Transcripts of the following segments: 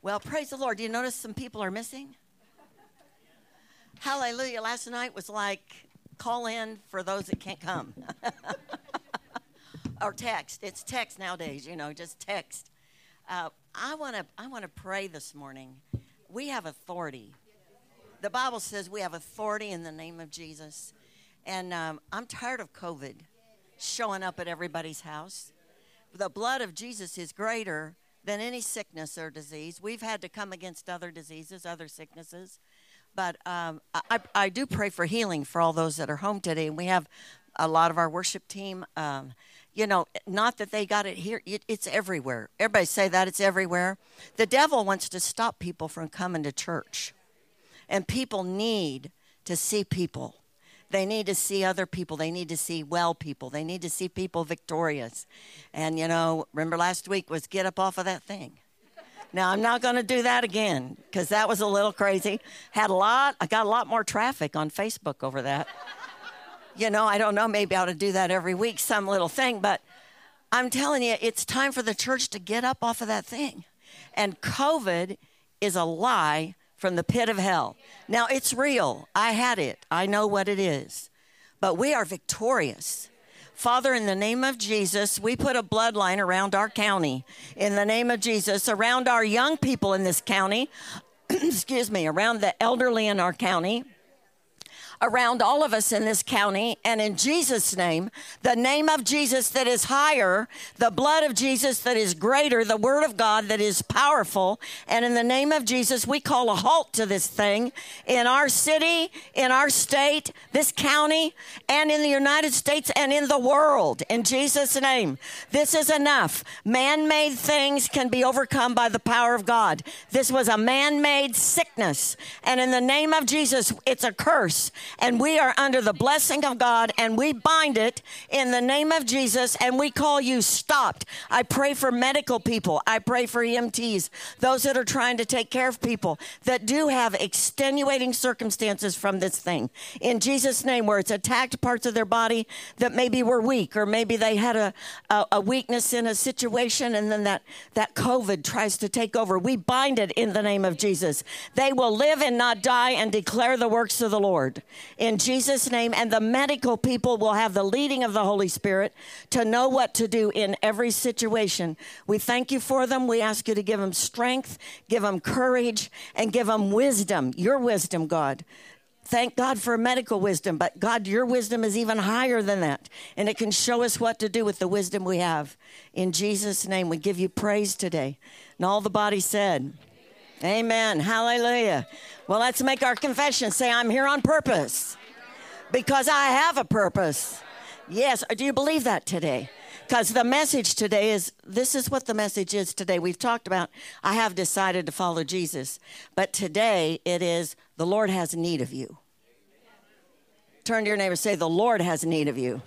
Well, praise the Lord. Do you notice some people are missing? Hallelujah. Last night was like call in for those that can't come. or text. It's text nowadays, you know, just text. Uh, I want to I want to pray this morning. We have authority. The Bible says we have authority in the name of Jesus. And um, I'm tired of COVID showing up at everybody's house. The blood of Jesus is greater than any sickness or disease. We've had to come against other diseases, other sicknesses. But um, I, I do pray for healing for all those that are home today. And we have a lot of our worship team. Um, you know, not that they got it here, it, it's everywhere. Everybody say that it's everywhere. The devil wants to stop people from coming to church. And people need to see people. They need to see other people. They need to see well people. They need to see people victorious. And, you know, remember last week was get up off of that thing. Now, I'm not going to do that again because that was a little crazy. Had a lot, I got a lot more traffic on Facebook over that. you know, I don't know, maybe I ought to do that every week, some little thing, but I'm telling you, it's time for the church to get up off of that thing. And COVID is a lie from the pit of hell. Now, it's real. I had it, I know what it is. But we are victorious. Father, in the name of Jesus, we put a bloodline around our county. In the name of Jesus, around our young people in this county, excuse me, around the elderly in our county around all of us in this county. And in Jesus' name, the name of Jesus that is higher, the blood of Jesus that is greater, the word of God that is powerful. And in the name of Jesus, we call a halt to this thing in our city, in our state, this county, and in the United States and in the world. In Jesus' name, this is enough. Man made things can be overcome by the power of God. This was a man made sickness. And in the name of Jesus, it's a curse and we are under the blessing of God and we bind it in the name of Jesus and we call you stopped. I pray for medical people. I pray for EMTs, those that are trying to take care of people that do have extenuating circumstances from this thing. In Jesus' name, where it's attacked parts of their body that maybe were weak or maybe they had a, a, a weakness in a situation and then that, that COVID tries to take over. We bind it in the name of Jesus. They will live and not die and declare the works of the Lord in Jesus' name. And the medical people will have the leading of the Holy Spirit to know what to do in every situation. We thank you for them. We ask you to give them strength, give them courage, and give them wisdom, your wisdom, God. Thank God for medical wisdom, but God, your wisdom is even higher than that. And it can show us what to do with the wisdom we have. In Jesus' name, we give you praise today. And all the body said, Amen. Hallelujah. Well, let's make our confession. Say, I'm here on purpose because I have a purpose. Yes. Do you believe that today? Because the message today is this is what the message is today. We've talked about, I have decided to follow Jesus. But today it is, the Lord has need of you. Turn to your neighbor say, The Lord has need of you.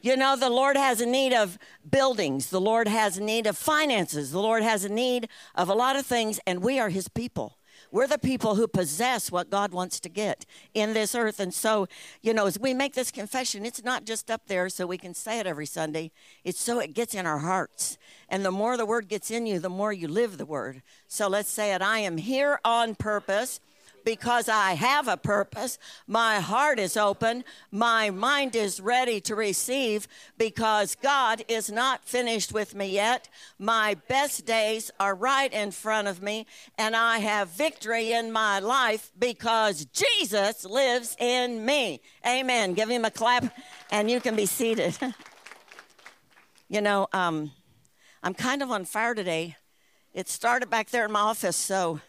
You know, the Lord has a need of buildings. The Lord has a need of finances. The Lord has a need of a lot of things, and we are His people. We're the people who possess what God wants to get in this earth. And so, you know, as we make this confession, it's not just up there so we can say it every Sunday, it's so it gets in our hearts. And the more the word gets in you, the more you live the word. So let's say it I am here on purpose because I have a purpose. My heart is open. My mind is ready to receive because God is not finished with me yet. My best days are right in front of me, and I have victory in my life because Jesus lives in me. Amen. Give him a clap, and you can be seated. you know, um, I'm kind of on fire today. It started back there in my office, so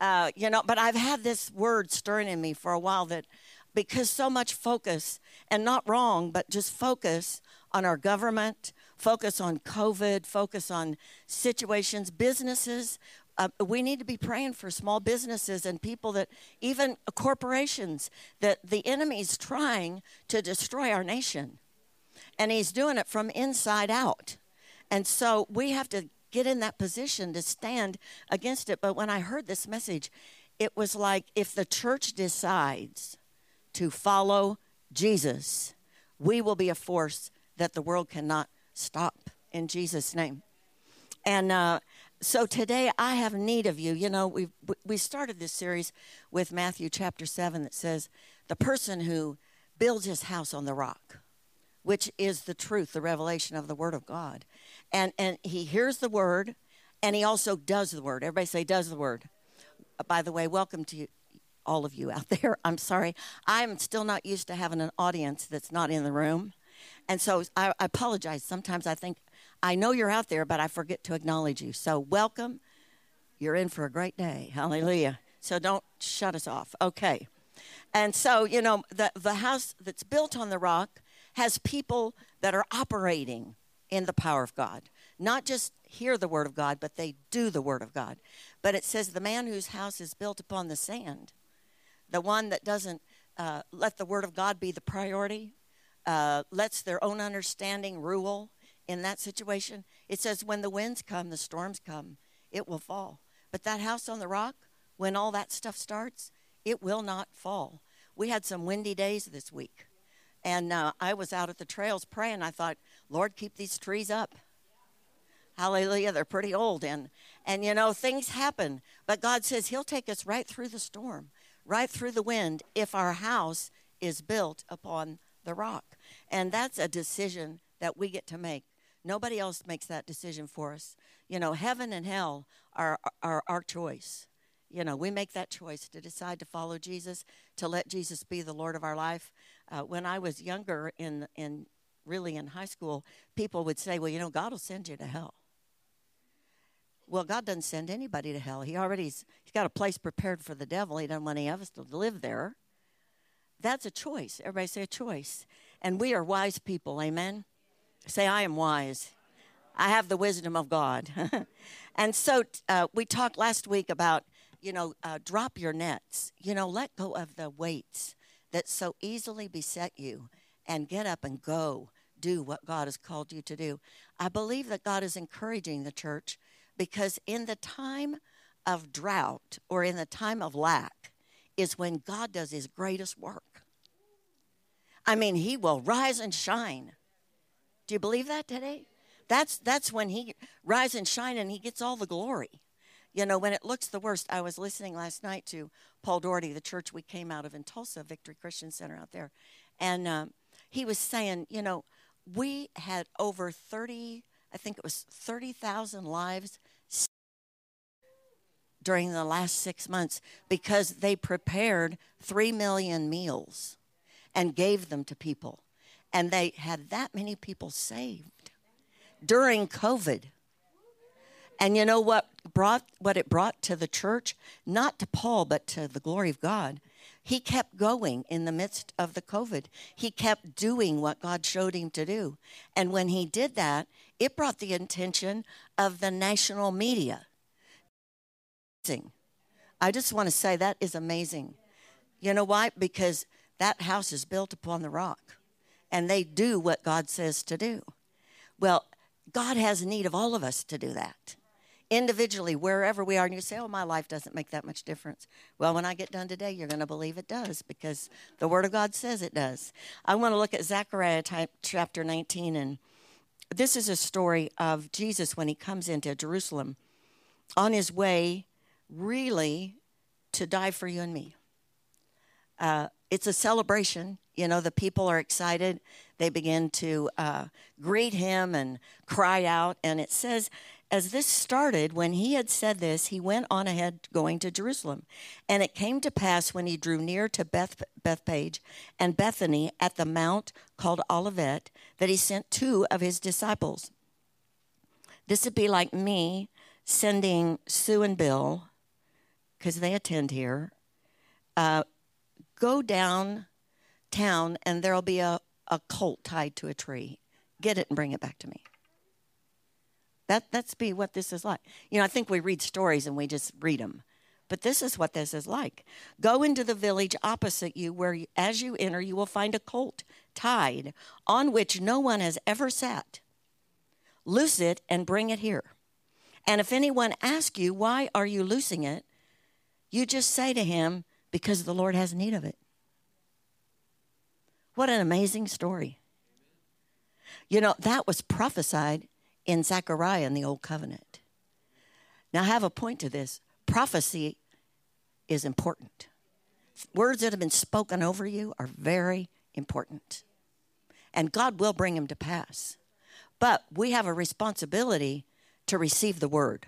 uh, you know, but I've had this word stirring in me for a while that because so much focus, and not wrong, but just focus on our government, focus on COVID, focus on situations, businesses. Uh, we need to be praying for small businesses and people that, even corporations, that the enemy is trying to destroy our nation. And he's doing it from inside out. And so we have to get in that position to stand against it. But when I heard this message, it was like if the church decides to follow Jesus, we will be a force that the world cannot stop in Jesus' name. And uh, so today I have need of you. You know, we we started this series with Matthew chapter 7 that says the person who builds his house on the rock, which is the truth, the revelation of the word of God. And and he hears the word and he also does the word. Everybody say does the word. Uh, by the way, welcome to you, all of you out there. I'm sorry. I'm still not used to having an audience that's not in the room. And so I, I apologize. Sometimes I think I know you're out there, but I forget to acknowledge you. So, welcome. You're in for a great day. Hallelujah. So, don't shut us off. Okay. And so, you know, the, the house that's built on the rock has people that are operating in the power of God. Not just hear the word of God, but they do the word of God. But it says the man whose house is built upon the sand, the one that doesn't uh, let the word of God be the priority, uh, lets their own understanding rule, in that situation, it says, when the winds come, the storms come, it will fall. But that house on the rock, when all that stuff starts, it will not fall. We had some windy days this week. And uh, I was out at the trails praying. I thought, Lord, keep these trees up. Hallelujah. They're pretty old. And, and you know, things happen. But God says He'll take us right through the storm, right through the wind, if our house is built upon the rock. And that's a decision that we get to make. Nobody else makes that decision for us. You know, heaven and hell are, are our choice. You know, we make that choice to decide to follow Jesus, to let Jesus be the Lord of our life. Uh, when I was younger, in in really in high school, people would say, "Well, you know, God will send you to hell." Well, God doesn't send anybody to hell. He already's he's got a place prepared for the devil. He doesn't want any of us to live there. That's a choice. Everybody say a choice. And we are wise people, amen. Say, I am wise. I have the wisdom of God. and so uh, we talked last week about, you know, uh, drop your nets. You know, let go of the weights that so easily beset you and get up and go do what God has called you to do. I believe that God is encouraging the church because in the time of drought or in the time of lack is when God does his greatest work. I mean, he will rise and shine do you believe that today? That's that's when he rise and shine and he gets all the glory. You know, when it looks the worst. I was listening last night to Paul Daugherty, the church we came out of in Tulsa, Victory Christian Center out there, and um, he was saying, you know, we had over thirty, I think it was thirty thousand lives during the last six months because they prepared three million meals and gave them to people and they had that many people saved during COVID. And you know what brought what it brought to the church? Not to Paul, but to the glory of God. He kept going in the midst of the COVID. He kept doing what God showed him to do. And when he did that, it brought the attention of the national media. I just want to say that is amazing. You know why? Because that house is built upon the rock and they do what God says to do. Well, God has need of all of us to do that. Individually, wherever we are, and you say, Oh, my life doesn't make that much difference. Well, when I get done today, you're going to believe it does because the Word of God says it does. I want to look at Zechariah type, chapter 19, and this is a story of Jesus when he comes into Jerusalem on his way, really, to die for you and me. Uh, it's a celebration. You know, the people are excited. They begin to uh, greet him and cry out. And it says, as this started, when he had said this, he went on ahead going to Jerusalem. And it came to pass when he drew near to Beth, Bethphage and Bethany at the mount called Olivet that he sent two of his disciples. This would be like me sending Sue and Bill, because they attend here, uh, go downtown and there'll be a, a colt tied to a tree. Get it and bring it back to me. That that's be what this is like. You know, I think we read stories and we just read them. But this is what this is like. Go into the village opposite you, where you, as you enter, you will find a colt tied on which no one has ever sat. Loose it and bring it here. And if anyone asks you, Why are you loosing it? you just say to him, because the Lord has need of it. What an amazing story. You know, that was prophesied in Zechariah in the Old Covenant. Now, I have a point to this prophecy is important. Words that have been spoken over you are very important. And God will bring them to pass. But we have a responsibility to receive the word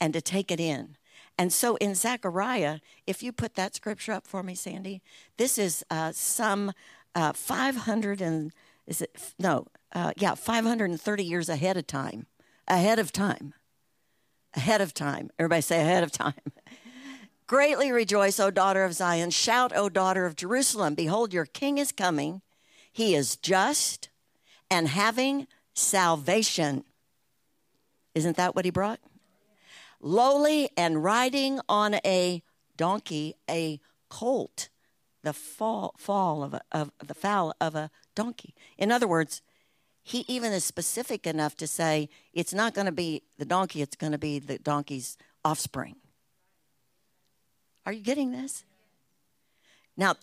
and to take it in. And so in Zechariah, if you put that scripture up for me, Sandy, this is uh, some uh, 500 and is it no, uh, yeah, 530 years ahead of time, ahead of time, ahead of time. Everybody say ahead of time. Greatly rejoice, O daughter of Zion. Shout, O daughter of Jerusalem. Behold, your king is coming. He is just and having salvation. Isn't that what he brought? Lowly and riding on a donkey, a colt, the fall, fall of, a, of the foal of a donkey. In other words, he even is specific enough to say it's not going to be the donkey, it's going to be the donkey's offspring. Are you getting this? Now,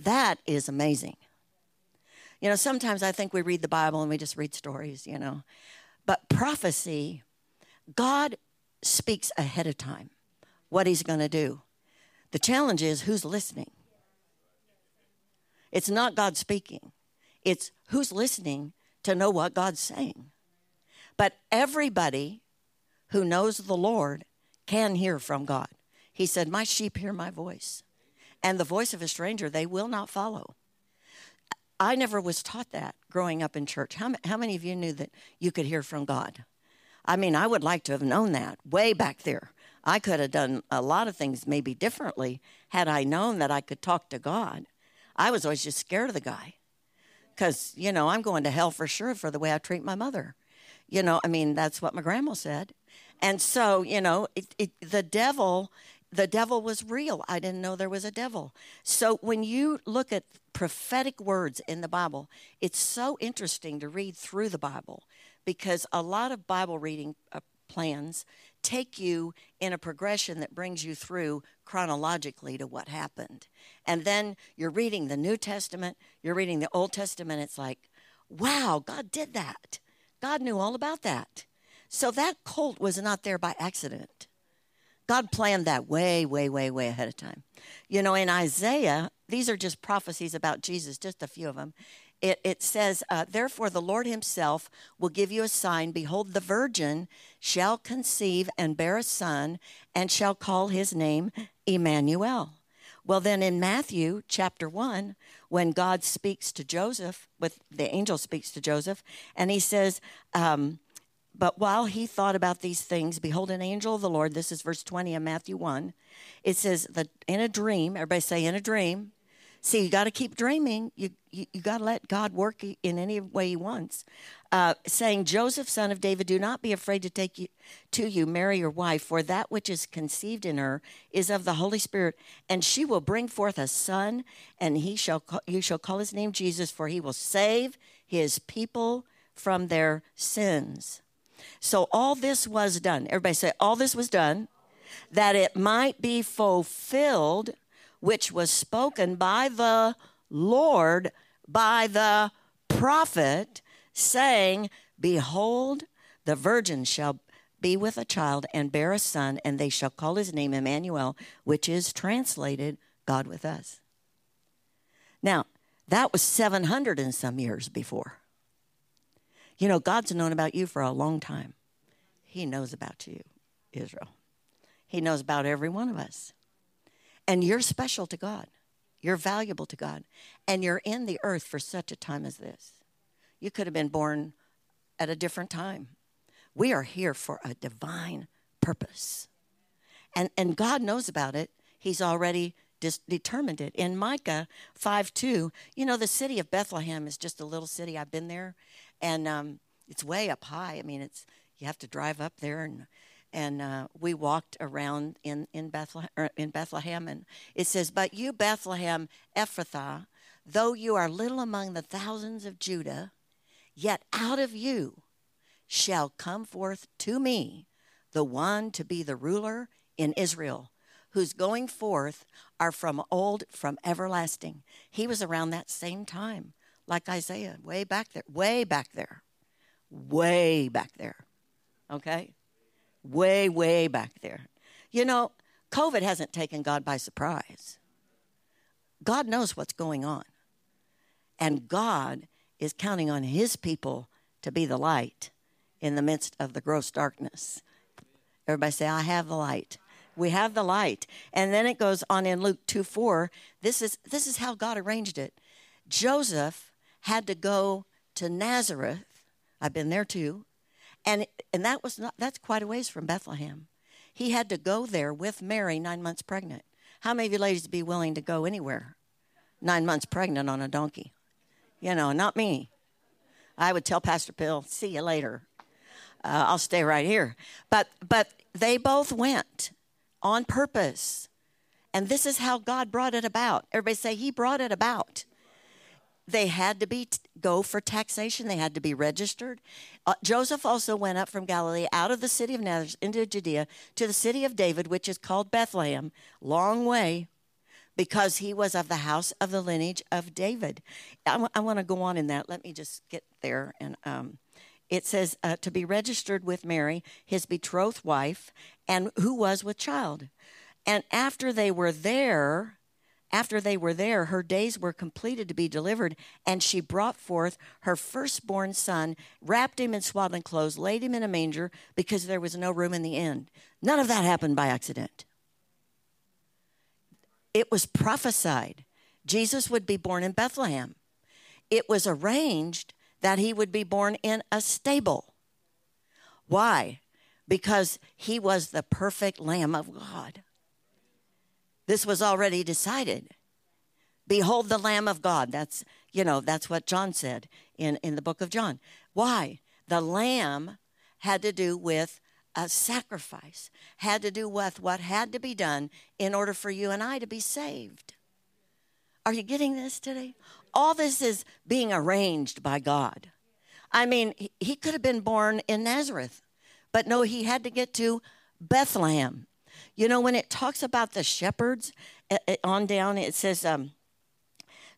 that is amazing. You know, sometimes I think we read the Bible and we just read stories, you know. But prophecy, God speaks ahead of time what he's going to do. The challenge is who's listening. It's not God speaking, it's who's listening to know what God's saying. But everybody who knows the Lord can hear from God. He said, My sheep hear my voice, and the voice of a stranger they will not follow. I never was taught that growing up in church. How, how many of you knew that you could hear from God? I mean, I would like to have known that way back there. I could have done a lot of things maybe differently had I known that I could talk to God. I was always just scared of the guy because, you know, I'm going to hell for sure for the way I treat my mother. You know, I mean, that's what my grandma said. And so, you know, it, it, the devil the devil was real. I didn't know there was a devil. So when you look at prophetic words in the Bible, it's so interesting to read through the Bible because a lot of Bible reading uh, plans take you in a progression that brings you through chronologically to what happened. And then you're reading the New Testament, you're reading the Old Testament, it's like, wow, God did that. God knew all about that. So that colt was not there by accident. God planned that way, way, way, way ahead of time. You know, in Isaiah, these are just prophecies about Jesus, just a few of them. It, it says, uh, Therefore, the Lord himself will give you a sign. Behold, the virgin shall conceive and bear a son, and shall call his name Emmanuel. Well, then in Matthew chapter 1, when God speaks to Joseph, with the angel speaks to Joseph, and he says, um, but while he thought about these things, behold, an angel of the Lord, this is verse 20 of Matthew 1, it says that in a dream, everybody say, in a dream. See, you got to keep dreaming. You, you, you got to let God work in any way he wants. Uh, saying, Joseph, son of David, do not be afraid to take you, to you Mary, your wife, for that which is conceived in her is of the Holy Spirit, and she will bring forth a son, and he shall call, you shall call his name Jesus, for he will save his people from their sins. So all this was done. Everybody say, all this was done that it might be fulfilled, which was spoken by the Lord, by the prophet, saying, Behold, the virgin shall be with a child and bear a son, and they shall call his name Emmanuel, which is translated God with us. Now, that was 700 and some years before. You know, God's known about you for a long time. He knows about you, Israel. He knows about every one of us. And you're special to God. You're valuable to God. And you're in the earth for such a time as this. You could have been born at a different time. We are here for a divine purpose. And, and God knows about it. He's already dis- determined it. In Micah 5 2, you know, the city of Bethlehem is just a little city. I've been there and um, it's way up high. I mean, it's you have to drive up there, and and uh, we walked around in in Bethlehem, er, in Bethlehem, and it says, "But you, Bethlehem Ephrathah, though you are little among the thousands of Judah, yet out of you shall come forth to me the one to be the ruler in Israel." Whose going forth are from old, from everlasting. He was around that same time like Isaiah, way back there, way back there, way back there. Okay? Way, way back there. You know, COVID hasn't taken God by surprise. God knows what's going on. And God is counting on his people to be the light in the midst of the gross darkness. Everybody say, I have the light. We have the light. And then it goes on in Luke 2 4. This is, this is how God arranged it. Joseph had to go to Nazareth. I've been there too. And, and that was not, that's quite a ways from Bethlehem. He had to go there with Mary, nine months pregnant. How many of you ladies be willing to go anywhere nine months pregnant on a donkey? You know, not me. I would tell Pastor Bill, see you later. Uh, I'll stay right here. But, but they both went on purpose. And this is how God brought it about. Everybody say, He brought it about they had to be go for taxation they had to be registered. Uh, joseph also went up from galilee out of the city of nazareth into judea to the city of david which is called bethlehem long way because he was of the house of the lineage of david. I, want to go on in that. Let me just get there and um, it says uh, to be registered with mary his betrothed wife and who was with child. And after they were there after they were there, her days were completed to be delivered, and she brought forth her firstborn son, wrapped him in swaddling clothes, laid him in a manger because there was no room in the inn. None of that happened by accident. It was prophesied. Jesus would be born in Bethlehem. It was arranged that he would be born in a stable. Why? Because he was the perfect Lamb of God. This was already decided. Behold the Lamb of God. That's, you know, that's what John said in, in the book of John. Why? The Lamb had to do with a sacrifice, had to do with what had to be done in order for you and I to be saved. Are you getting this today? All this is being arranged by God. I mean, he could have been born in Nazareth, but no, he had to get to Bethlehem. You know, when it talks about the shepherds eh, eh, on down, it says, um,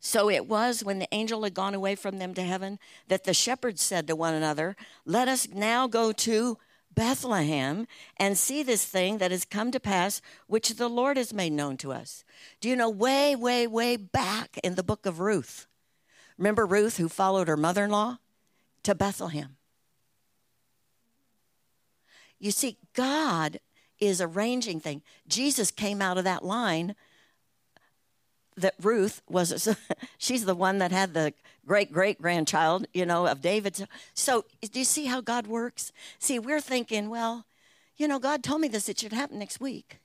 so it was when the angel had gone away from them to heaven that the shepherds said to one another, Let us now go to Bethlehem and see this thing that has come to pass, which the Lord has made known to us. Do you know, way, way, way back in the book of Ruth, remember Ruth who followed her mother in law to Bethlehem? You see, God is arranging things. Jesus came out of that line that Ruth was, she's the one that had the great great grandchild, you know, of David. So, do you see how God works? See, we're thinking, well, you know, God told me this, it should happen next week.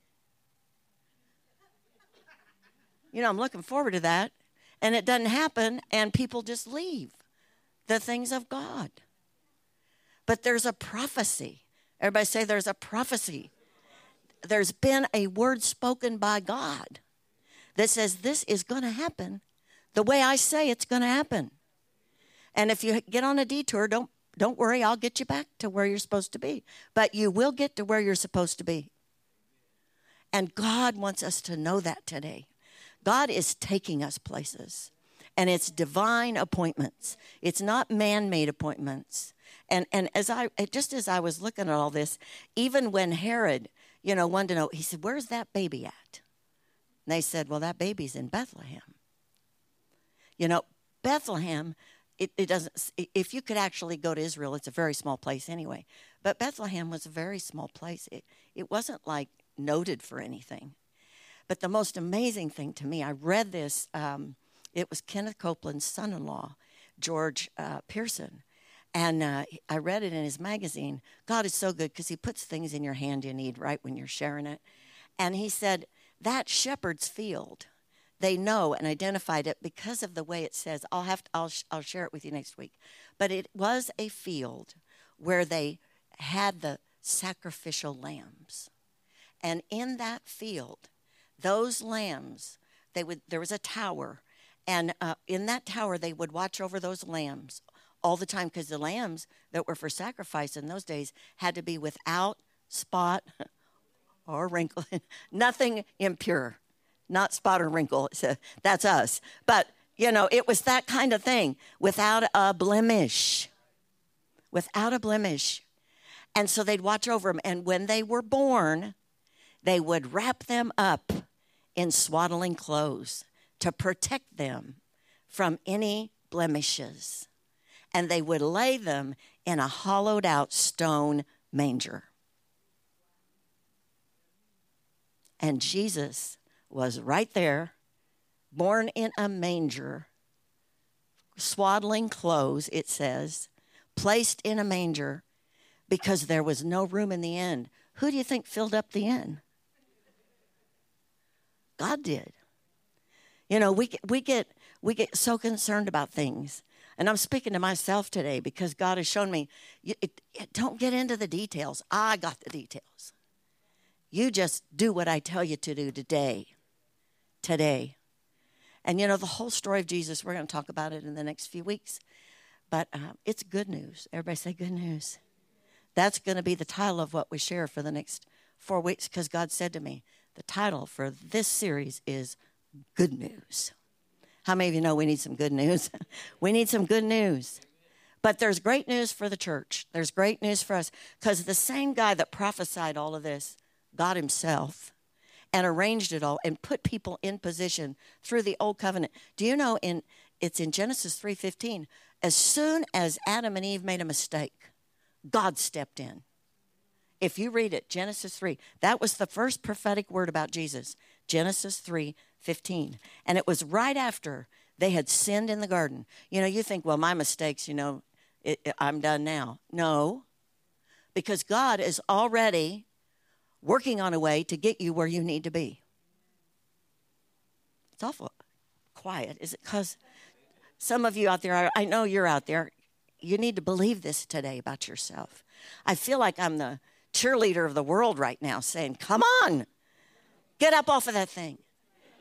You know, I'm looking forward to that. And it doesn't happen, and people just leave the things of God. But there's a prophecy. Everybody say there's a prophecy there's been a word spoken by God that says this is going to happen the way I say it's going to happen. And if you get on a detour, don't don't worry, I'll get you back to where you're supposed to be. But you will get to where you're supposed to be. And God wants us to know that today. God is taking us places. And it's divine appointments. It's not man-made appointments. And and as I just as I was looking at all this, even when Herod you know, wanted to know, he said, Where's that baby at? And they said, Well, that baby's in Bethlehem. You know, Bethlehem, it, it doesn't, if you could actually go to Israel, it's a very small place anyway. But Bethlehem was a very small place. It, it wasn't like noted for anything. But the most amazing thing to me, I read this, um, it was Kenneth Copeland's son in law, George uh, Pearson. And uh, I read it in his magazine. God is so good because he puts things in your hand you need right when you're sharing it. And he said, that shepherd's field, they know and identified it because of the way it says. I'll have to, I'll, I'll share it with you next week. But it was a field where they had the sacrificial lambs. And in that field, those lambs, they would, there was a tower. And uh, in that tower, they would watch over those lambs all the time because the lambs that were for sacrifice in those days had to be without spot or wrinkle, nothing impure, not spot or wrinkle. So that's us. But, you know, it was that kind of thing without a blemish. Without a blemish. And so they'd watch over them. And when they were born, they would wrap them up in swaddling clothes to protect them from any blemishes. And they would lay them in a hollowed out stone manger. And Jesus was right there, born in a manger, swaddling clothes, it says, placed in a manger because there was no room in the inn. Who do you think filled up the inn? God did. You know, we we get we get so concerned about things. And I'm speaking to myself today because God has shown me it, it, don't get into the details. I got the details. You just do what I tell you to do today. Today. And you know, the whole story of Jesus, we're going to talk about it in the next few weeks. But uh, it's good news. Everybody say good news. That's going to be the title of what we share for the next four weeks because God said to me, the title for this series is Good News. How many of you know we need some good news? we need some good news. But there's great news for the church. There's great news for us because the same guy that prophesied all of this, God Himself, and arranged it all and put people in position through the old covenant. Do you know in it's in Genesis 3:15, as soon as Adam and Eve made a mistake, God stepped in. If you read it, Genesis 3, that was the first prophetic word about Jesus. Genesis 3 15. And it was right after they had sinned in the garden. You know, you think, well, my mistakes, you know, it, it, I'm done now. No, because God is already working on a way to get you where you need to be. It's awful quiet. Is it because some of you out there, I know you're out there, you need to believe this today about yourself. I feel like I'm the cheerleader of the world right now saying, Come on, get up off of that thing.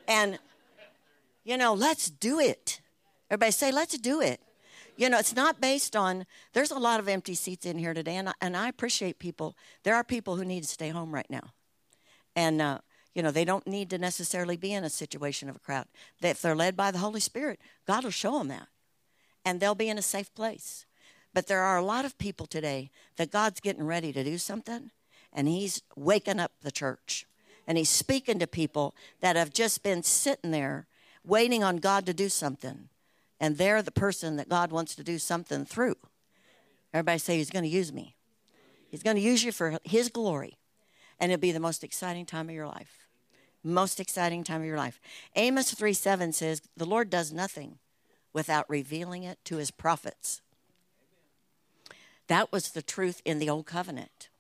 And, you know, let's do it. Everybody say, Let's do it. You know, it's not based on, there's a lot of empty seats in here today, and I, and I appreciate people. There are people who need to stay home right now. And, uh, you know, they don't need to necessarily be in a situation of a crowd. If they're led by the Holy Spirit, God will show them that. And they'll be in a safe place. But there are a lot of people today that God's getting ready to do something, and He's waking up the church. And He's speaking to people that have just been sitting there waiting on God to do something. And they're the person that God wants to do something through. Everybody say, He's going to use me. He's going to use you for His glory. And it'll be the most exciting time of your life. Most exciting time of your life. Amos 3 7 says, The Lord does nothing without revealing it to His prophets. That was the truth in the old covenant.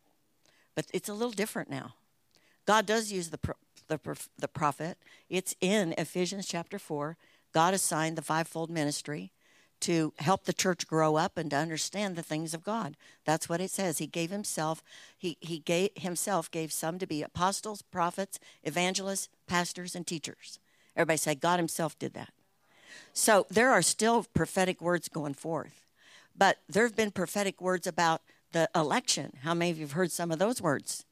But it's a little different now. God does use the, the, the prophet. It's in Ephesians chapter 4. God assigned the fivefold ministry to help the church grow up and to understand the things of God. That's what it says. He gave himself, he, he gave himself gave some to be apostles, prophets, evangelists, pastors, and teachers. Everybody say, God himself did that. So there are still prophetic words going forth. But there have been prophetic words about the election. How many of you have heard some of those words?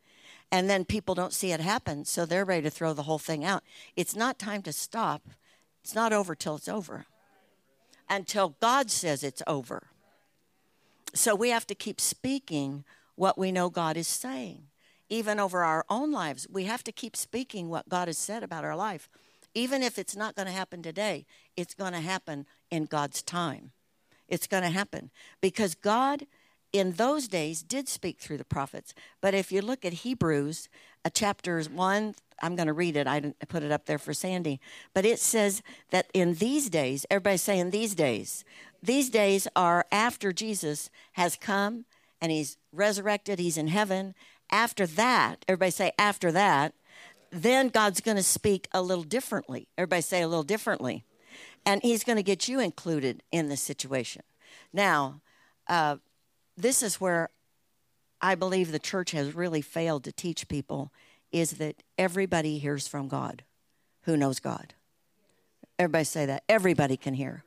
And then people don't see it happen, so they're ready to throw the whole thing out. It's not time to stop. It's not over till it's over. Until God says it's over. So we have to keep speaking what we know God is saying. Even over our own lives, we have to keep speaking what God has said about our life. Even if it's not going to happen today, it's going to happen in God's time. It's going to happen because God in those days did speak through the prophets. But if you look at Hebrews, uh, chapters 1, I'm going to read it. I put it up there for Sandy. But it says that in these days, everybody's saying these days, these days are after Jesus has come and he's resurrected, he's in heaven. After that, everybody say, after that, then God's going to speak a little differently. Everybody say a little differently and he's going to get you included in the situation. Now, uh, this is where I believe the church has really failed to teach people is that everybody hears from God who knows God. Everybody say that. Everybody can hear.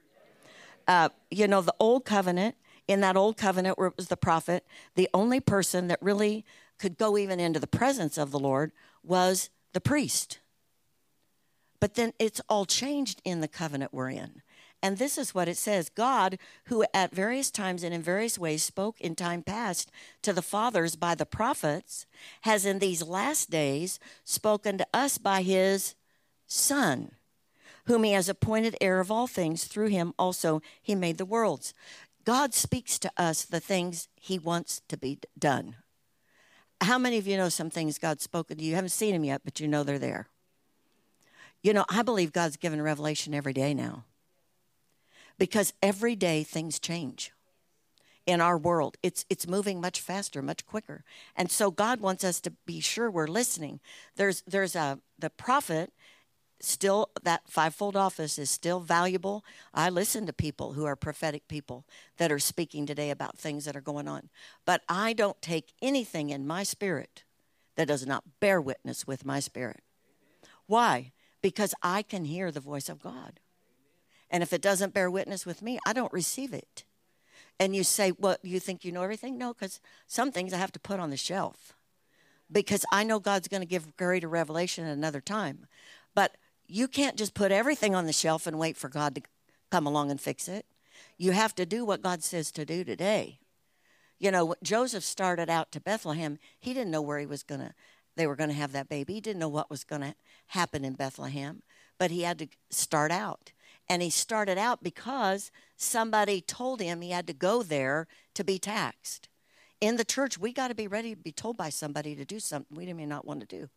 Uh, you know, the old covenant, in that old covenant where it was the prophet, the only person that really could go even into the presence of the Lord was the priest. But then it's all changed in the covenant we're in. And this is what it says God, who at various times and in various ways spoke in time past to the fathers by the prophets, has in these last days spoken to us by his Son, whom he has appointed heir of all things. Through him also he made the worlds. God speaks to us the things he wants to be done. How many of you know some things God's spoken to you? You haven't seen them yet, but you know they're there. You know, I believe God's given revelation every day now because every day things change in our world. It's it's moving much faster, much quicker. And so God wants us to be sure we're listening. There's there's a the prophet still that fivefold office is still valuable. I listen to people who are prophetic people that are speaking today about things that are going on. But I don't take anything in my spirit that does not bear witness with my spirit. Why? Because I can hear the voice of God. And if it doesn't bear witness with me, I don't receive it. And you say, Well, you think you know everything? No, because some things I have to put on the shelf because I know God's going to give greater revelation at another time. But you can't just put everything on the shelf and wait for God to come along and fix it. You have to do what God says to do today. You know, Joseph started out to Bethlehem. He didn't know where he was going to they were going to have that baby. He didn't know what was going to happen in Bethlehem, but he had to start out. And he started out because somebody told him he had to go there to be taxed. In the church, we got to be ready to be told by somebody to do something we may not want to do.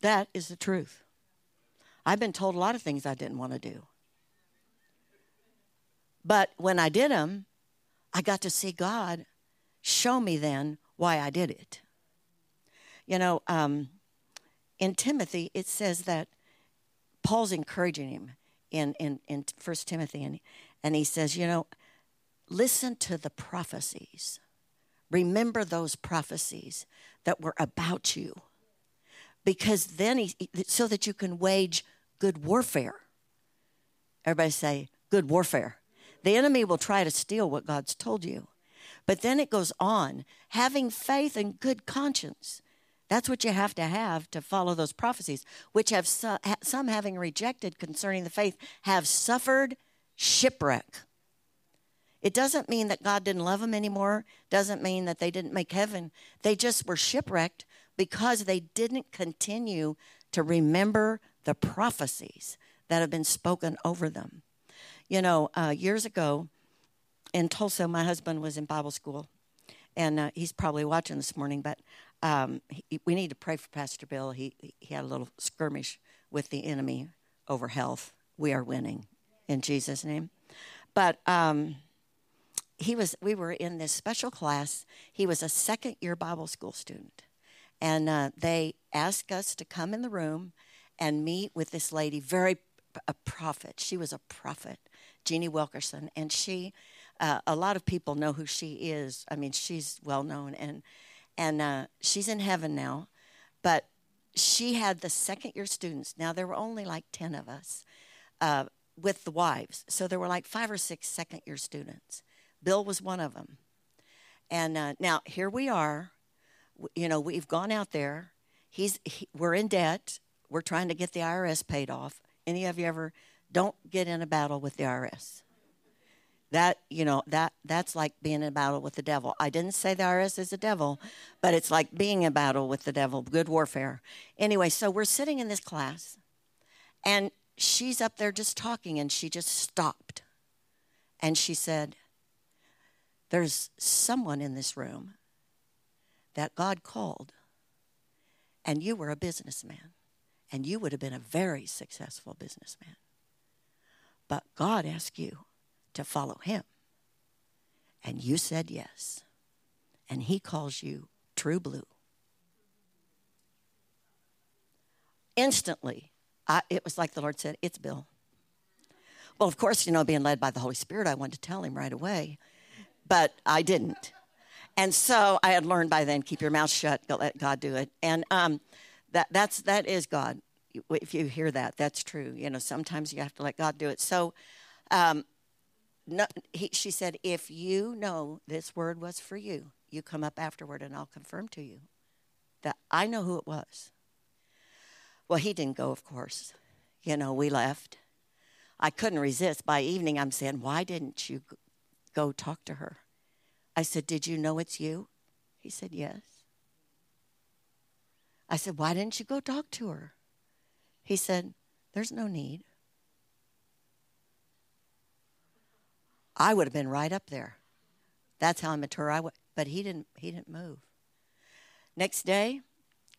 That is the truth. I've been told a lot of things I didn't want to do. But when I did them, I got to see God show me then why I did it. You know, um, in Timothy, it says that Paul's encouraging him in, in, in 1 Timothy, and, and he says, you know, listen to the prophecies. Remember those prophecies that were about you. Because then he, so that you can wage good warfare. Everybody say, good warfare. The enemy will try to steal what God's told you. But then it goes on having faith and good conscience. That's what you have to have to follow those prophecies, which have some having rejected concerning the faith have suffered shipwreck. It doesn't mean that God didn't love them anymore, doesn't mean that they didn't make heaven. They just were shipwrecked because they didn't continue to remember the prophecies that have been spoken over them. You know, uh, years ago in Tulsa, my husband was in Bible school, and uh, he's probably watching this morning, but um, he, we need to pray for Pastor Bill. He, he had a little skirmish with the enemy over health. We are winning in Jesus' name. But um, he was, we were in this special class. He was a second year Bible school student. And uh, they asked us to come in the room and meet with this lady, very a prophet. She was a prophet, Jeannie Wilkerson, and she. Uh, a lot of people know who she is. I mean, she's well known, and and uh, she's in heaven now. But she had the second year students. Now there were only like ten of us uh, with the wives, so there were like five or six second year students. Bill was one of them. And uh, now here we are. You know, we've gone out there. He's he, we're in debt. We're trying to get the IRS paid off. Any of you ever don't get in a battle with the IRS? That, you know, that that's like being in a battle with the devil. I didn't say the IRS is a devil, but it's like being in battle with the devil, good warfare. Anyway, so we're sitting in this class and she's up there just talking and she just stopped. And she said, There's someone in this room that God called, and you were a businessman and you would have been a very successful businessman. But God asked you to follow Him, and you said yes, and He calls you true blue. Instantly, I, it was like the Lord said, It's Bill. Well, of course, you know, being led by the Holy Spirit, I wanted to tell him right away, but I didn't. And so I had learned by then, keep your mouth shut, let God do it. And um, that that's that is God. If you hear that, that's true. You know, sometimes you have to let God do it. So, um, no, he, she said, if you know this word was for you, you come up afterward, and I'll confirm to you that I know who it was. Well, he didn't go, of course. You know, we left. I couldn't resist. By evening, I'm saying, Why didn't you go talk to her? I said, Did you know it's you? He said, Yes. I said, Why didn't you go talk to her? He said, There's no need. I would have been right up there. That's how mature I was. But he didn't he didn't move. Next day,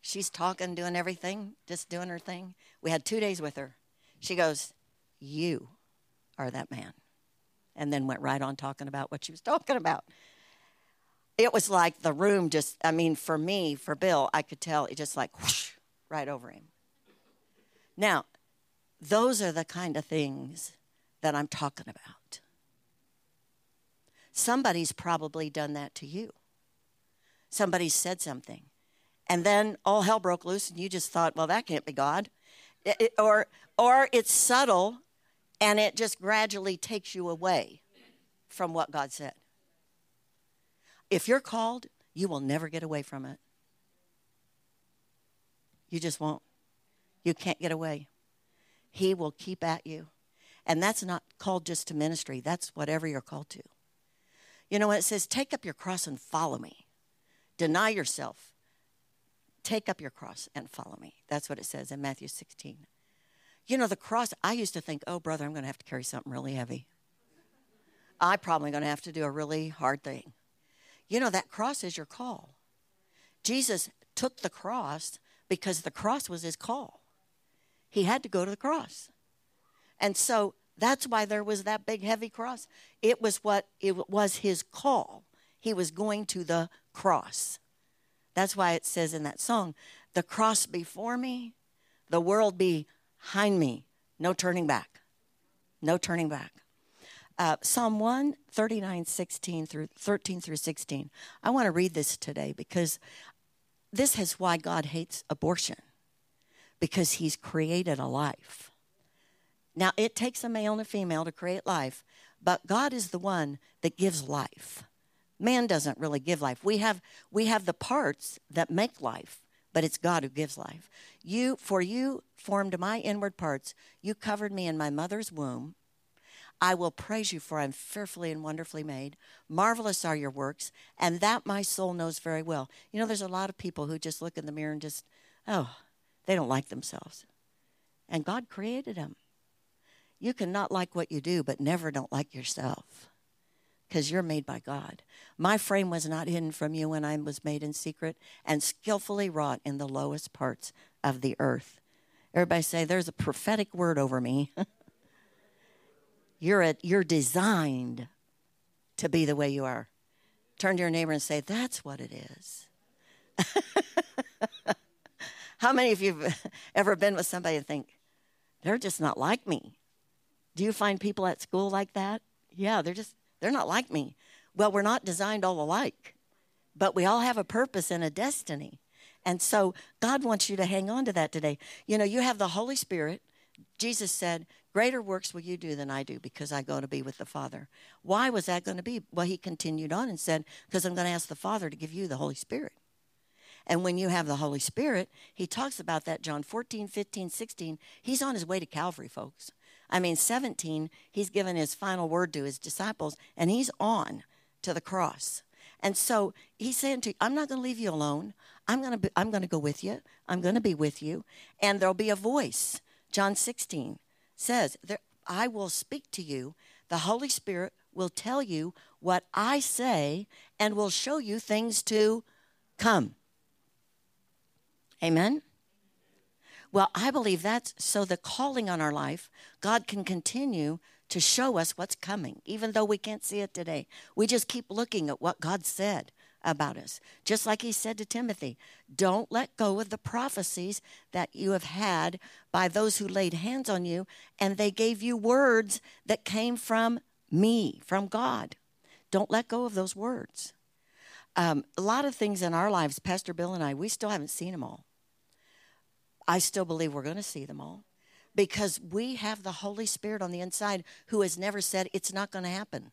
she's talking, doing everything, just doing her thing. We had two days with her. She goes, You are that man. And then went right on talking about what she was talking about. It was like the room just, I mean, for me, for Bill, I could tell it just like whoosh, right over him. Now, those are the kind of things that I'm talking about. Somebody's probably done that to you. Somebody said something. And then all hell broke loose, and you just thought, well, that can't be God. It, it, or, or it's subtle, and it just gradually takes you away from what God said. If you're called, you will never get away from it. You just won't. You can't get away. He will keep at you. And that's not called just to ministry, that's whatever you're called to. You know, when it says, take up your cross and follow me, deny yourself, take up your cross and follow me. That's what it says in Matthew 16. You know, the cross, I used to think, oh, brother, I'm going to have to carry something really heavy. I'm probably going to have to do a really hard thing. You know, that cross is your call. Jesus took the cross because the cross was his call. He had to go to the cross. And so that's why there was that big heavy cross. It was what it was his call. He was going to the cross. That's why it says in that song, the cross before me, the world behind me, no turning back. No turning back. Uh, Psalm 1, 39, 16 through 13 through 16. I want to read this today because this is why God hates abortion, because He's created a life. Now, it takes a male and a female to create life, but God is the one that gives life. Man doesn't really give life. We have, we have the parts that make life, but it's God who gives life. You, for you formed my inward parts. You covered me in my mother's womb. I will praise you, for I'm fearfully and wonderfully made. Marvelous are your works, and that my soul knows very well. You know, there's a lot of people who just look in the mirror and just, oh, they don't like themselves. And God created them. You can not like what you do, but never don't like yourself because you're made by God. My frame was not hidden from you when I was made in secret and skillfully wrought in the lowest parts of the earth. Everybody say, There's a prophetic word over me. You're, a, you're designed to be the way you are. Turn to your neighbor and say, That's what it is. How many of you have ever been with somebody and think, They're just not like me? Do you find people at school like that? Yeah, they're just, they're not like me. Well, we're not designed all alike, but we all have a purpose and a destiny. And so God wants you to hang on to that today. You know, you have the Holy Spirit. Jesus said, Greater works will you do than I do because I go to be with the Father. Why was that going to be? Well, he continued on and said, Because I'm going to ask the Father to give you the Holy Spirit. And when you have the Holy Spirit, he talks about that, John 14, 15, 16. He's on his way to Calvary, folks. I mean, 17, he's given his final word to his disciples, and he's on to the cross. And so he's saying to you, I'm not going to leave you alone. I'm going to be, I'm going to go with you. I'm going to be with you. And there'll be a voice. John 16 says, I will speak to you. The Holy Spirit will tell you what I say and will show you things to come. Amen? Well, I believe that's so the calling on our life, God can continue to show us what's coming, even though we can't see it today. We just keep looking at what God said about us. Just like he said to Timothy, don't let go of the prophecies that you have had by those who laid hands on you, and they gave you words that came from me, from God. Don't let go of those words. Um, a lot of things in our lives, Pastor Bill and I, we still haven't seen them all. I still believe we're going to see them all because we have the Holy Spirit on the inside who has never said it's not going to happen.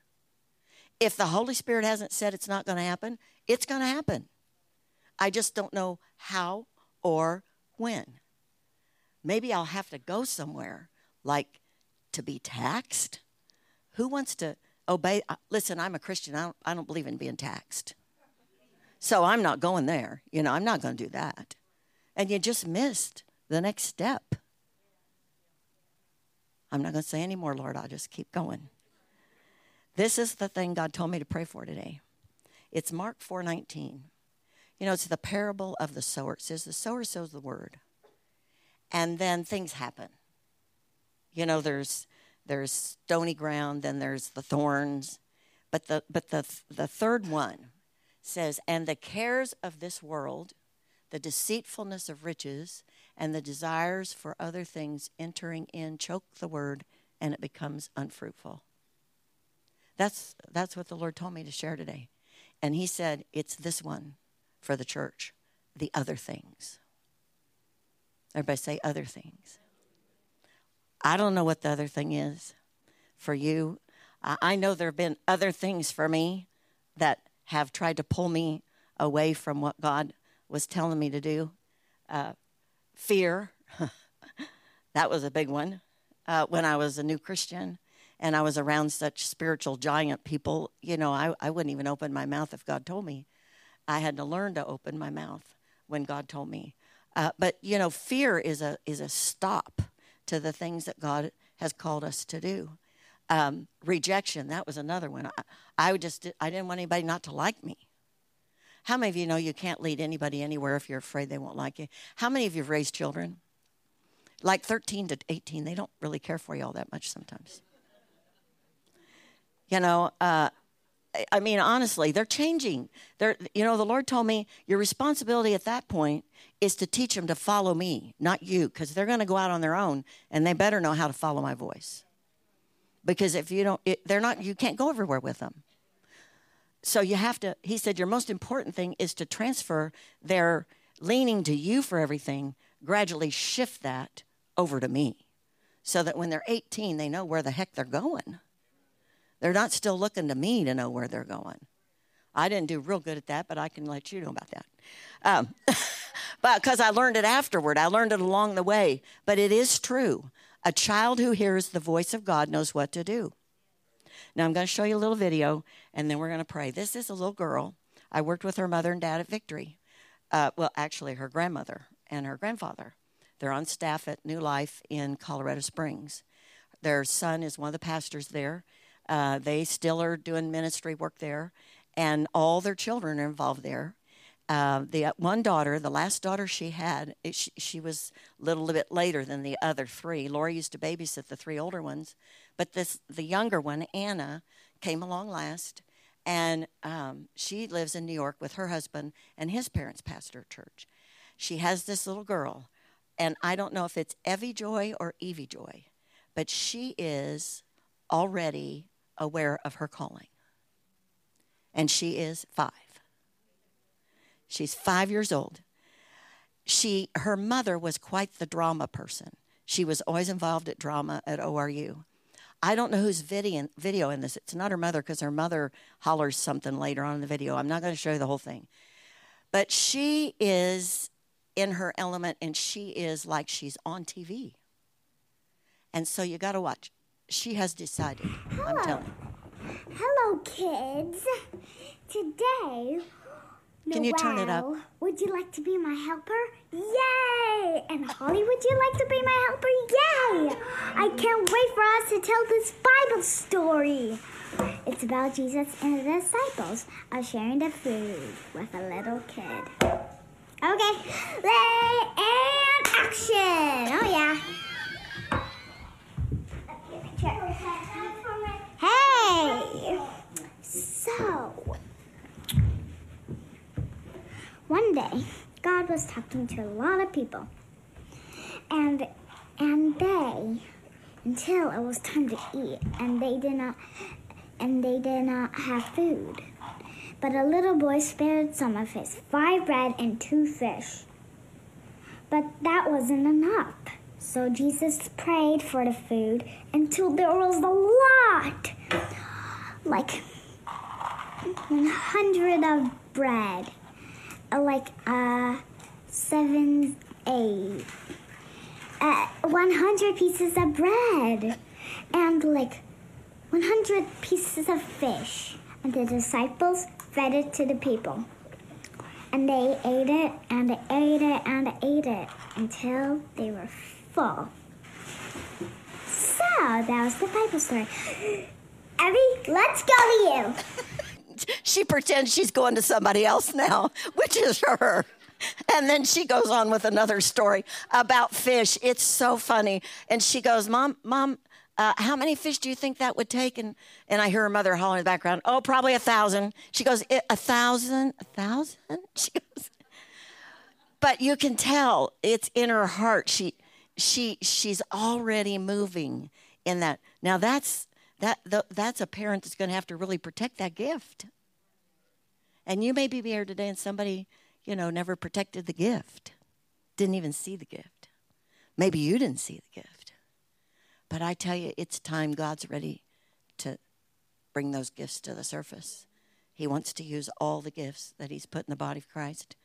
If the Holy Spirit hasn't said it's not going to happen, it's going to happen. I just don't know how or when. Maybe I'll have to go somewhere like to be taxed? Who wants to obey? uh, Listen, I'm a Christian. I don't, I don't believe in being taxed. So I'm not going there. You know, I'm not going to do that. And you just missed the next step. I'm not going to say any more, Lord. I'll just keep going. This is the thing God told me to pray for today. It's Mark 4:19. You know, it's the parable of the sower. It says the sower sows the word. And then things happen. You know, there's there's stony ground, then there's the thorns. But the but the the third one says, and the cares of this world, the deceitfulness of riches, and the desires for other things entering in choke the word, and it becomes unfruitful. That's that's what the Lord told me to share today. And he said, it's this one for the church, the other things. Everybody say other things. I don't know what the other thing is for you. I know there have been other things for me that have tried to pull me away from what God was telling me to do. Uh, fear, that was a big one uh, when I was a new Christian and I was around such spiritual giant people. You know, I, I wouldn't even open my mouth if God told me. I had to learn to open my mouth when God told me. Uh, but you know, fear is a is a stop to the things that God has called us to do. Um, rejection that was another one. I, I just I didn't want anybody not to like me. How many of you know you can't lead anybody anywhere if you're afraid they won't like you? How many of you have raised children? Like 13 to 18, they don't really care for you all that much sometimes. You know, uh, I mean, honestly, they're changing. They're, you know, the Lord told me your responsibility at that point is to teach them to follow me, not you, because they're going to go out on their own and they better know how to follow my voice. Because if you don't, it, they're not, you can't go everywhere with them. So you have to, he said, your most important thing is to transfer their leaning to you for everything, gradually shift that over to me so that when they're 18, they know where the heck they're going. They're not still looking to me to know where they're going. I didn't do real good at that, but I can let you know about that. Um, but because I learned it afterward, I learned it along the way. But it is true. A child who hears the voice of God knows what to do. Now, I'm going to show you a little video, and then we're going to pray. This is a little girl. I worked with her mother and dad at Victory. Uh, well, actually, her grandmother and her grandfather. They're on staff at New Life in Colorado Springs. Their son is one of the pastors there. Uh, they still are doing ministry work there, and all their children are involved there. Uh, the uh, one daughter, the last daughter she had, it, she, she, was a little bit later than the other three. Lori used to babysit the three older ones, but this the younger one, Anna, came along last, and um, she lives in New York with her husband and his parents pastor church. She has this little girl, and I don't know if it's Evie Joy or Evie Joy, but she is already aware of her calling. And she is five. She's five years old. She, her mother was quite the drama person. She was always involved at drama at ORU. I don't know who's video, video in this. It's not her mother because her mother hollers something later on in the video. I'm not going to show you the whole thing. But she is in her element and she is like she's on TV. And so you got to watch she has decided. Hello. I'm telling. Hello, kids. Today, can you turn it up? Would you like to be my helper? Yay! And Holly, would you like to be my helper? Yay! I can't wait for us to tell this Bible story. It's about Jesus and the disciples are sharing the food with a little kid. Okay, and action! Oh, yeah. Hey! So, one day, God was talking to a lot of people. And and they until it was time to eat and they did not and they did not have food. But a little boy spared some of his five bread and two fish. But that wasn't enough. So Jesus prayed for the food until there was a lot, like 100 of bread, like uh, seven, eight, uh, 100 pieces of bread. and like 100 pieces of fish. And the disciples fed it to the people. And they ate it and ate it and ate it until they were full. So that was the Bible story. Abby, let's go to you. she pretends she's going to somebody else now, which is her. And then she goes on with another story about fish. It's so funny. And she goes, Mom, Mom, uh, how many fish do you think that would take? And, and I hear her mother holler in the background, Oh, probably a thousand. She goes, A thousand? A thousand? She goes, But you can tell it's in her heart. She, she, she's already moving in that. Now, that's, that, that's a parent that's going to have to really protect that gift. And you may be here today and somebody, you know, never protected the gift, didn't even see the gift. Maybe you didn't see the gift. But I tell you, it's time God's ready to bring those gifts to the surface. He wants to use all the gifts that He's put in the body of Christ.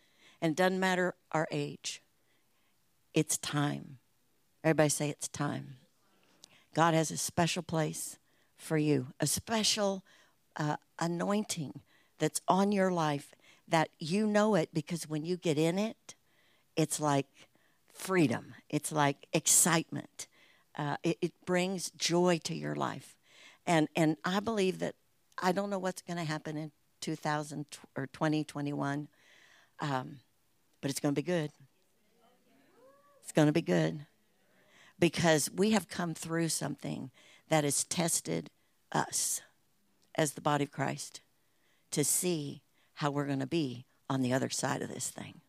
And it doesn't matter our age, it's time. Everybody say it's time. God has a special place for you, a special uh, anointing that's on your life that you know it because when you get in it, it's like freedom, it's like excitement. Uh, it, it, brings joy to your life. And, and I believe that I don't know what's going to happen in 2000 or 2021, um, but it's going to be good. It's going to be good because we have come through something that has tested us as the body of Christ to see how we're going to be on the other side of this thing.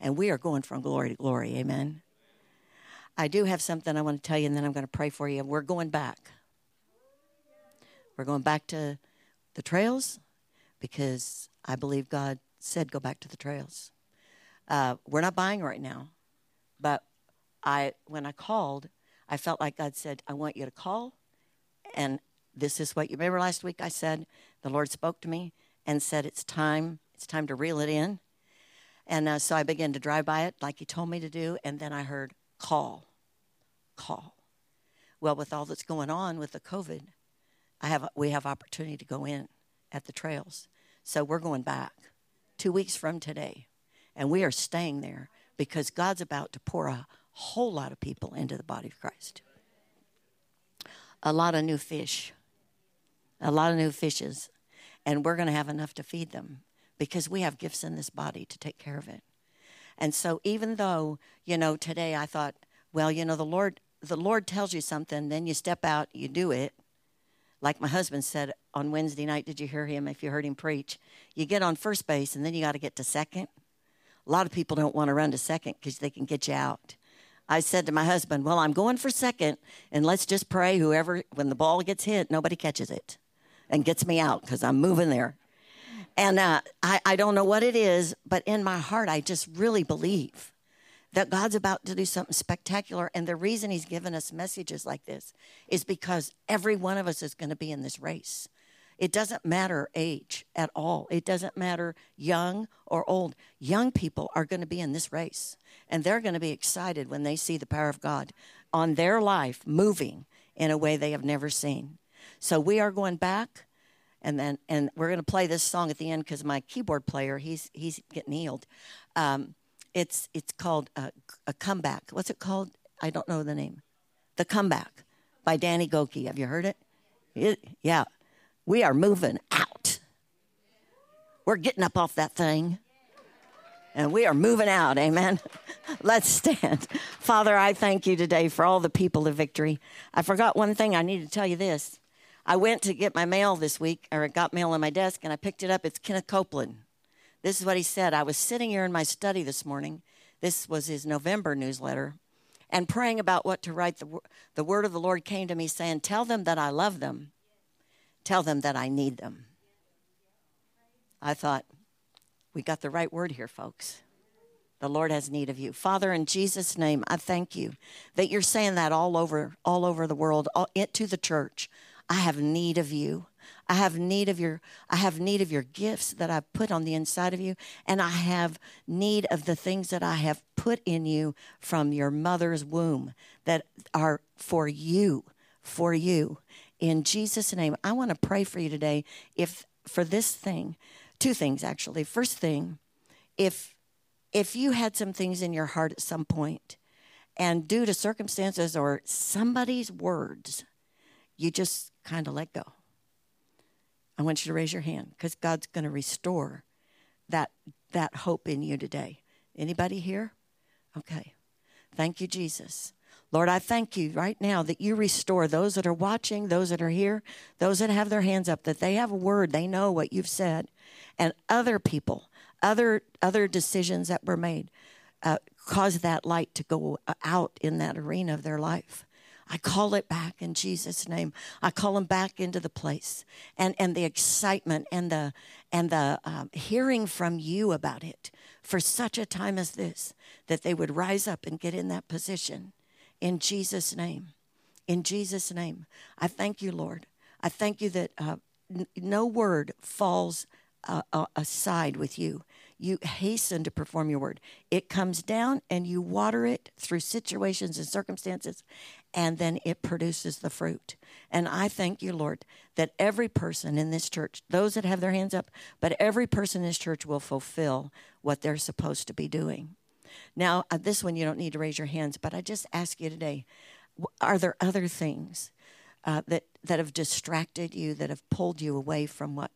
And we are going from glory to glory. Amen. I do have something I want to tell you, and then I'm going to pray for you. We're going back. We're going back to the trails because I believe God said go back to the trails. Uh, we're not buying right now, but I when I called, I felt like God said, "I want you to call and this is what you remember last week I said the Lord spoke to me and said it's time it's time to reel it in. And uh, so I began to drive by it like he told me to do and then I heard call. Call. Well, with all that's going on with the COVID, I have we have opportunity to go in at the trails. So we're going back 2 weeks from today. And we are staying there because God's about to pour a whole lot of people into the body of Christ. A lot of new fish a lot of new fishes, and we're going to have enough to feed them because we have gifts in this body to take care of it. And so, even though you know today, I thought, well, you know, the Lord, the Lord tells you something, then you step out, you do it. Like my husband said on Wednesday night, did you hear him? If you heard him preach, you get on first base, and then you got to get to second. A lot of people don't want to run to second because they can get you out. I said to my husband, Well, I'm going for second, and let's just pray whoever, when the ball gets hit, nobody catches it and gets me out because I'm moving there. And uh, I, I don't know what it is, but in my heart, I just really believe that God's about to do something spectacular. And the reason He's given us messages like this is because every one of us is going to be in this race. It doesn't matter age at all, it doesn't matter young or old. Young people are going to be in this race, and they're going to be excited when they see the power of God on their life moving in a way they have never seen. So we are going back, and then and we're going to play this song at the end because my keyboard player he's he's getting healed. Um, it's it's called a, a comeback. What's it called? I don't know the name. The comeback by Danny Gokey. Have you heard it? it yeah, we are moving out. We're getting up off that thing and we are moving out. Amen. Let's stand. Father, I thank you today for all the people of victory. I forgot one thing. I need to tell you this. I went to get my mail this week, or I got mail on my desk, and I picked it up. It's Kenneth Copeland. This is what he said. I was sitting here in my study this morning. This was his November newsletter, and praying about what to write. The, the word of the Lord came to me saying, Tell them that I love them, tell them that I need them. I thought, we got the right word here, folks. The Lord has need of you. Father, in Jesus' name, I thank you that you're saying that all over, all over the world, all, to the church. I have need of you. I have need of your I have need of your gifts that I've put on the inside of you and I have need of the things that I have put in you from your mother's womb that are for you for you. In Jesus' name, I want to pray for you today. If for this thing, two things actually. First thing, if if you had some things in your heart at some point, and due to circumstances or somebody's words, you just kind of let go. I want you to raise your hand because God's going to restore that that hope in you today. Anybody here? Okay. Thank you, Jesus. Lord, I thank you right now that you restore those that are watching, those that are here, those that have their hands up, that they have a word, they know what you've said, and other people, other other decisions that were made, uh, cause that light to go out in that arena of their life. I call it back in Jesus' name. I call them back into the place, and and the excitement and the and the um, hearing from you about it for such a time as this, that they would rise up and get in that position, in Jesus' name. In Jesus' name, I thank you, Lord. I thank you that uh, n- no word falls uh, aside with you you hasten to perform your word. It comes down and you water it through situations and circumstances, and then it produces the fruit. And I thank you, Lord, that every person in this church, those that have their hands up, but every person in this church will fulfill what they're supposed to be doing. Now, uh, this one you don't need to raise your hands, but I just ask you today are there other things uh, that, that have distracted you, that have pulled you away from what,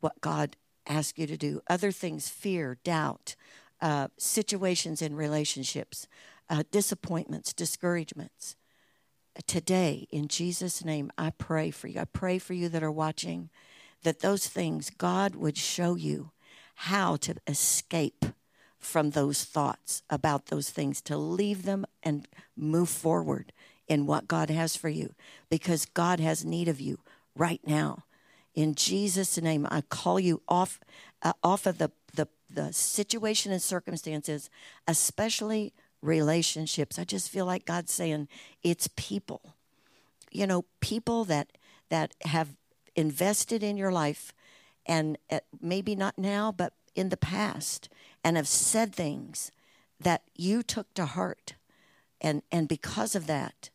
what God ask you to do. Other things, fear, doubt, uh, situations in relationships, uh, disappointments, discouragements. Today, in Jesus' name, I pray for you. I pray for you that are watching that those things, God would show you how to escape from those thoughts about those things, to leave them and move forward in what God has for you because God has need of you right now. In Jesus' name, I call you off uh, off of the, the the situation and circumstances, especially relationships. I just feel like God's saying it's people. You know, people that that have invested in your life and uh, maybe not now but in the past and have said things that you took to heart and and because of that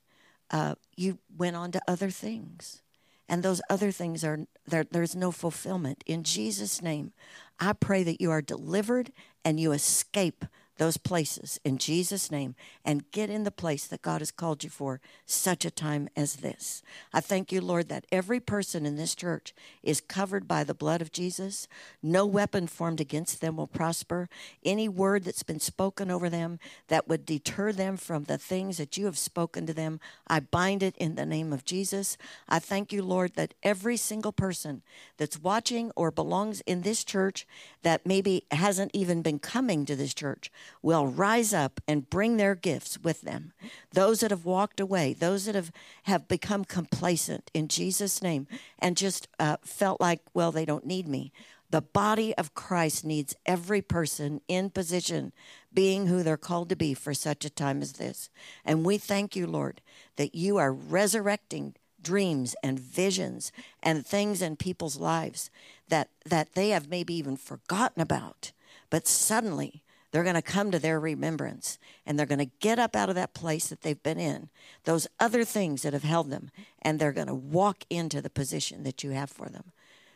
uh, you went on to other things and those other things are there, there's no fulfillment. In Jesus' name, I pray that you are delivered and you escape those places in Jesus' name and get in the place that God has called you for such a time as this. I thank you, Lord, that every person in this church is covered by the blood of Jesus. No weapon formed against them will prosper. Any word that's been spoken over them that would deter them from the things that you have spoken to them, I bind it in the name of Jesus. I thank you, Lord, that every single person that's watching or belongs in this church that maybe hasn't even been coming to this church will rise up and bring their gifts with them. Those that have walked away, those that have, have become complacent in Jesus' name and just uh, felt like, well, they don't need me. The body of Christ needs every person in position, being who they're called to be for such a time as this. And we thank you, Lord, that you are resurrecting dreams and visions and things in people's lives that, that they have maybe even forgotten about. But suddenly, they're going to come to their remembrance and they're going to get up out of that place that they've been in, those other things that have held them, and they're going to walk into the position that you have for them.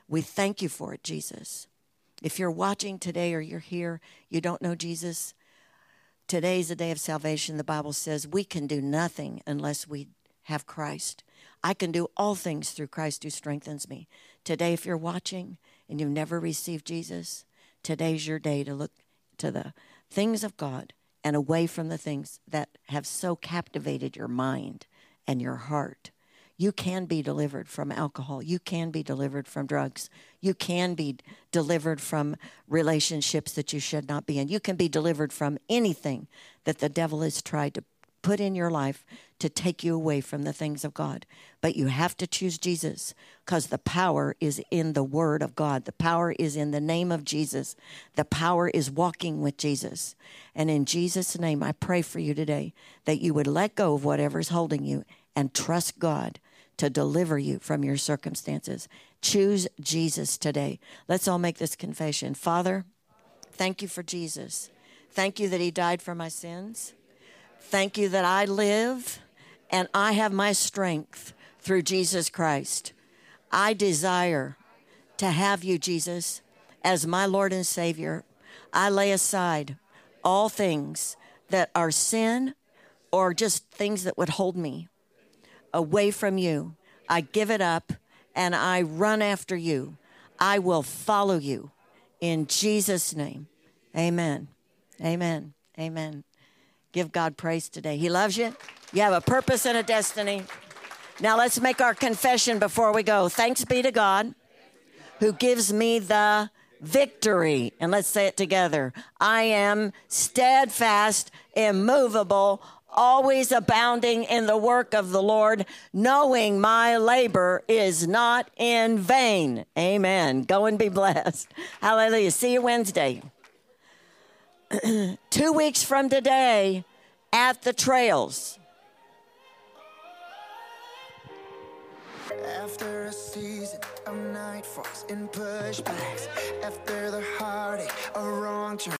We thank you for it, Jesus. If you're watching today or you're here, you don't know Jesus, today's the day of salvation. The Bible says we can do nothing unless we have Christ. I can do all things through Christ who strengthens me. Today, if you're watching and you've never received Jesus, today's your day to look to the things of God and away from the things that have so captivated your mind and your heart. You can be delivered from alcohol. You can be delivered from drugs. You can be delivered from relationships that you should not be in. You can be delivered from anything that the devil has tried to put in your life to take you away from the things of God. But you have to choose Jesus because the power is in the Word of God. The power is in the name of Jesus. The power is walking with Jesus. And in Jesus' name, I pray for you today that you would let go of whatever's holding you and trust God to deliver you from your circumstances. Choose Jesus today. Let's all make this confession. Father, thank you for Jesus. Thank you that He died for my sins. Thank you that I live and I have my strength through Jesus Christ. I desire to have you, Jesus, as my Lord and Savior. I lay aside all things that are sin or just things that would hold me away from you. I give it up and I run after you. I will follow you in Jesus' name. Amen. Amen. Amen. Give God praise today. He loves you. You have a purpose and a destiny. Now let's make our confession before we go. Thanks be to God who gives me the victory. And let's say it together. I am steadfast, immovable, always abounding in the work of the Lord, knowing my labor is not in vain. Amen. Go and be blessed. Hallelujah. See you Wednesday. Two weeks from today at the trails. After a season of night falls and pushbacks, after the heartache, a wrong turn.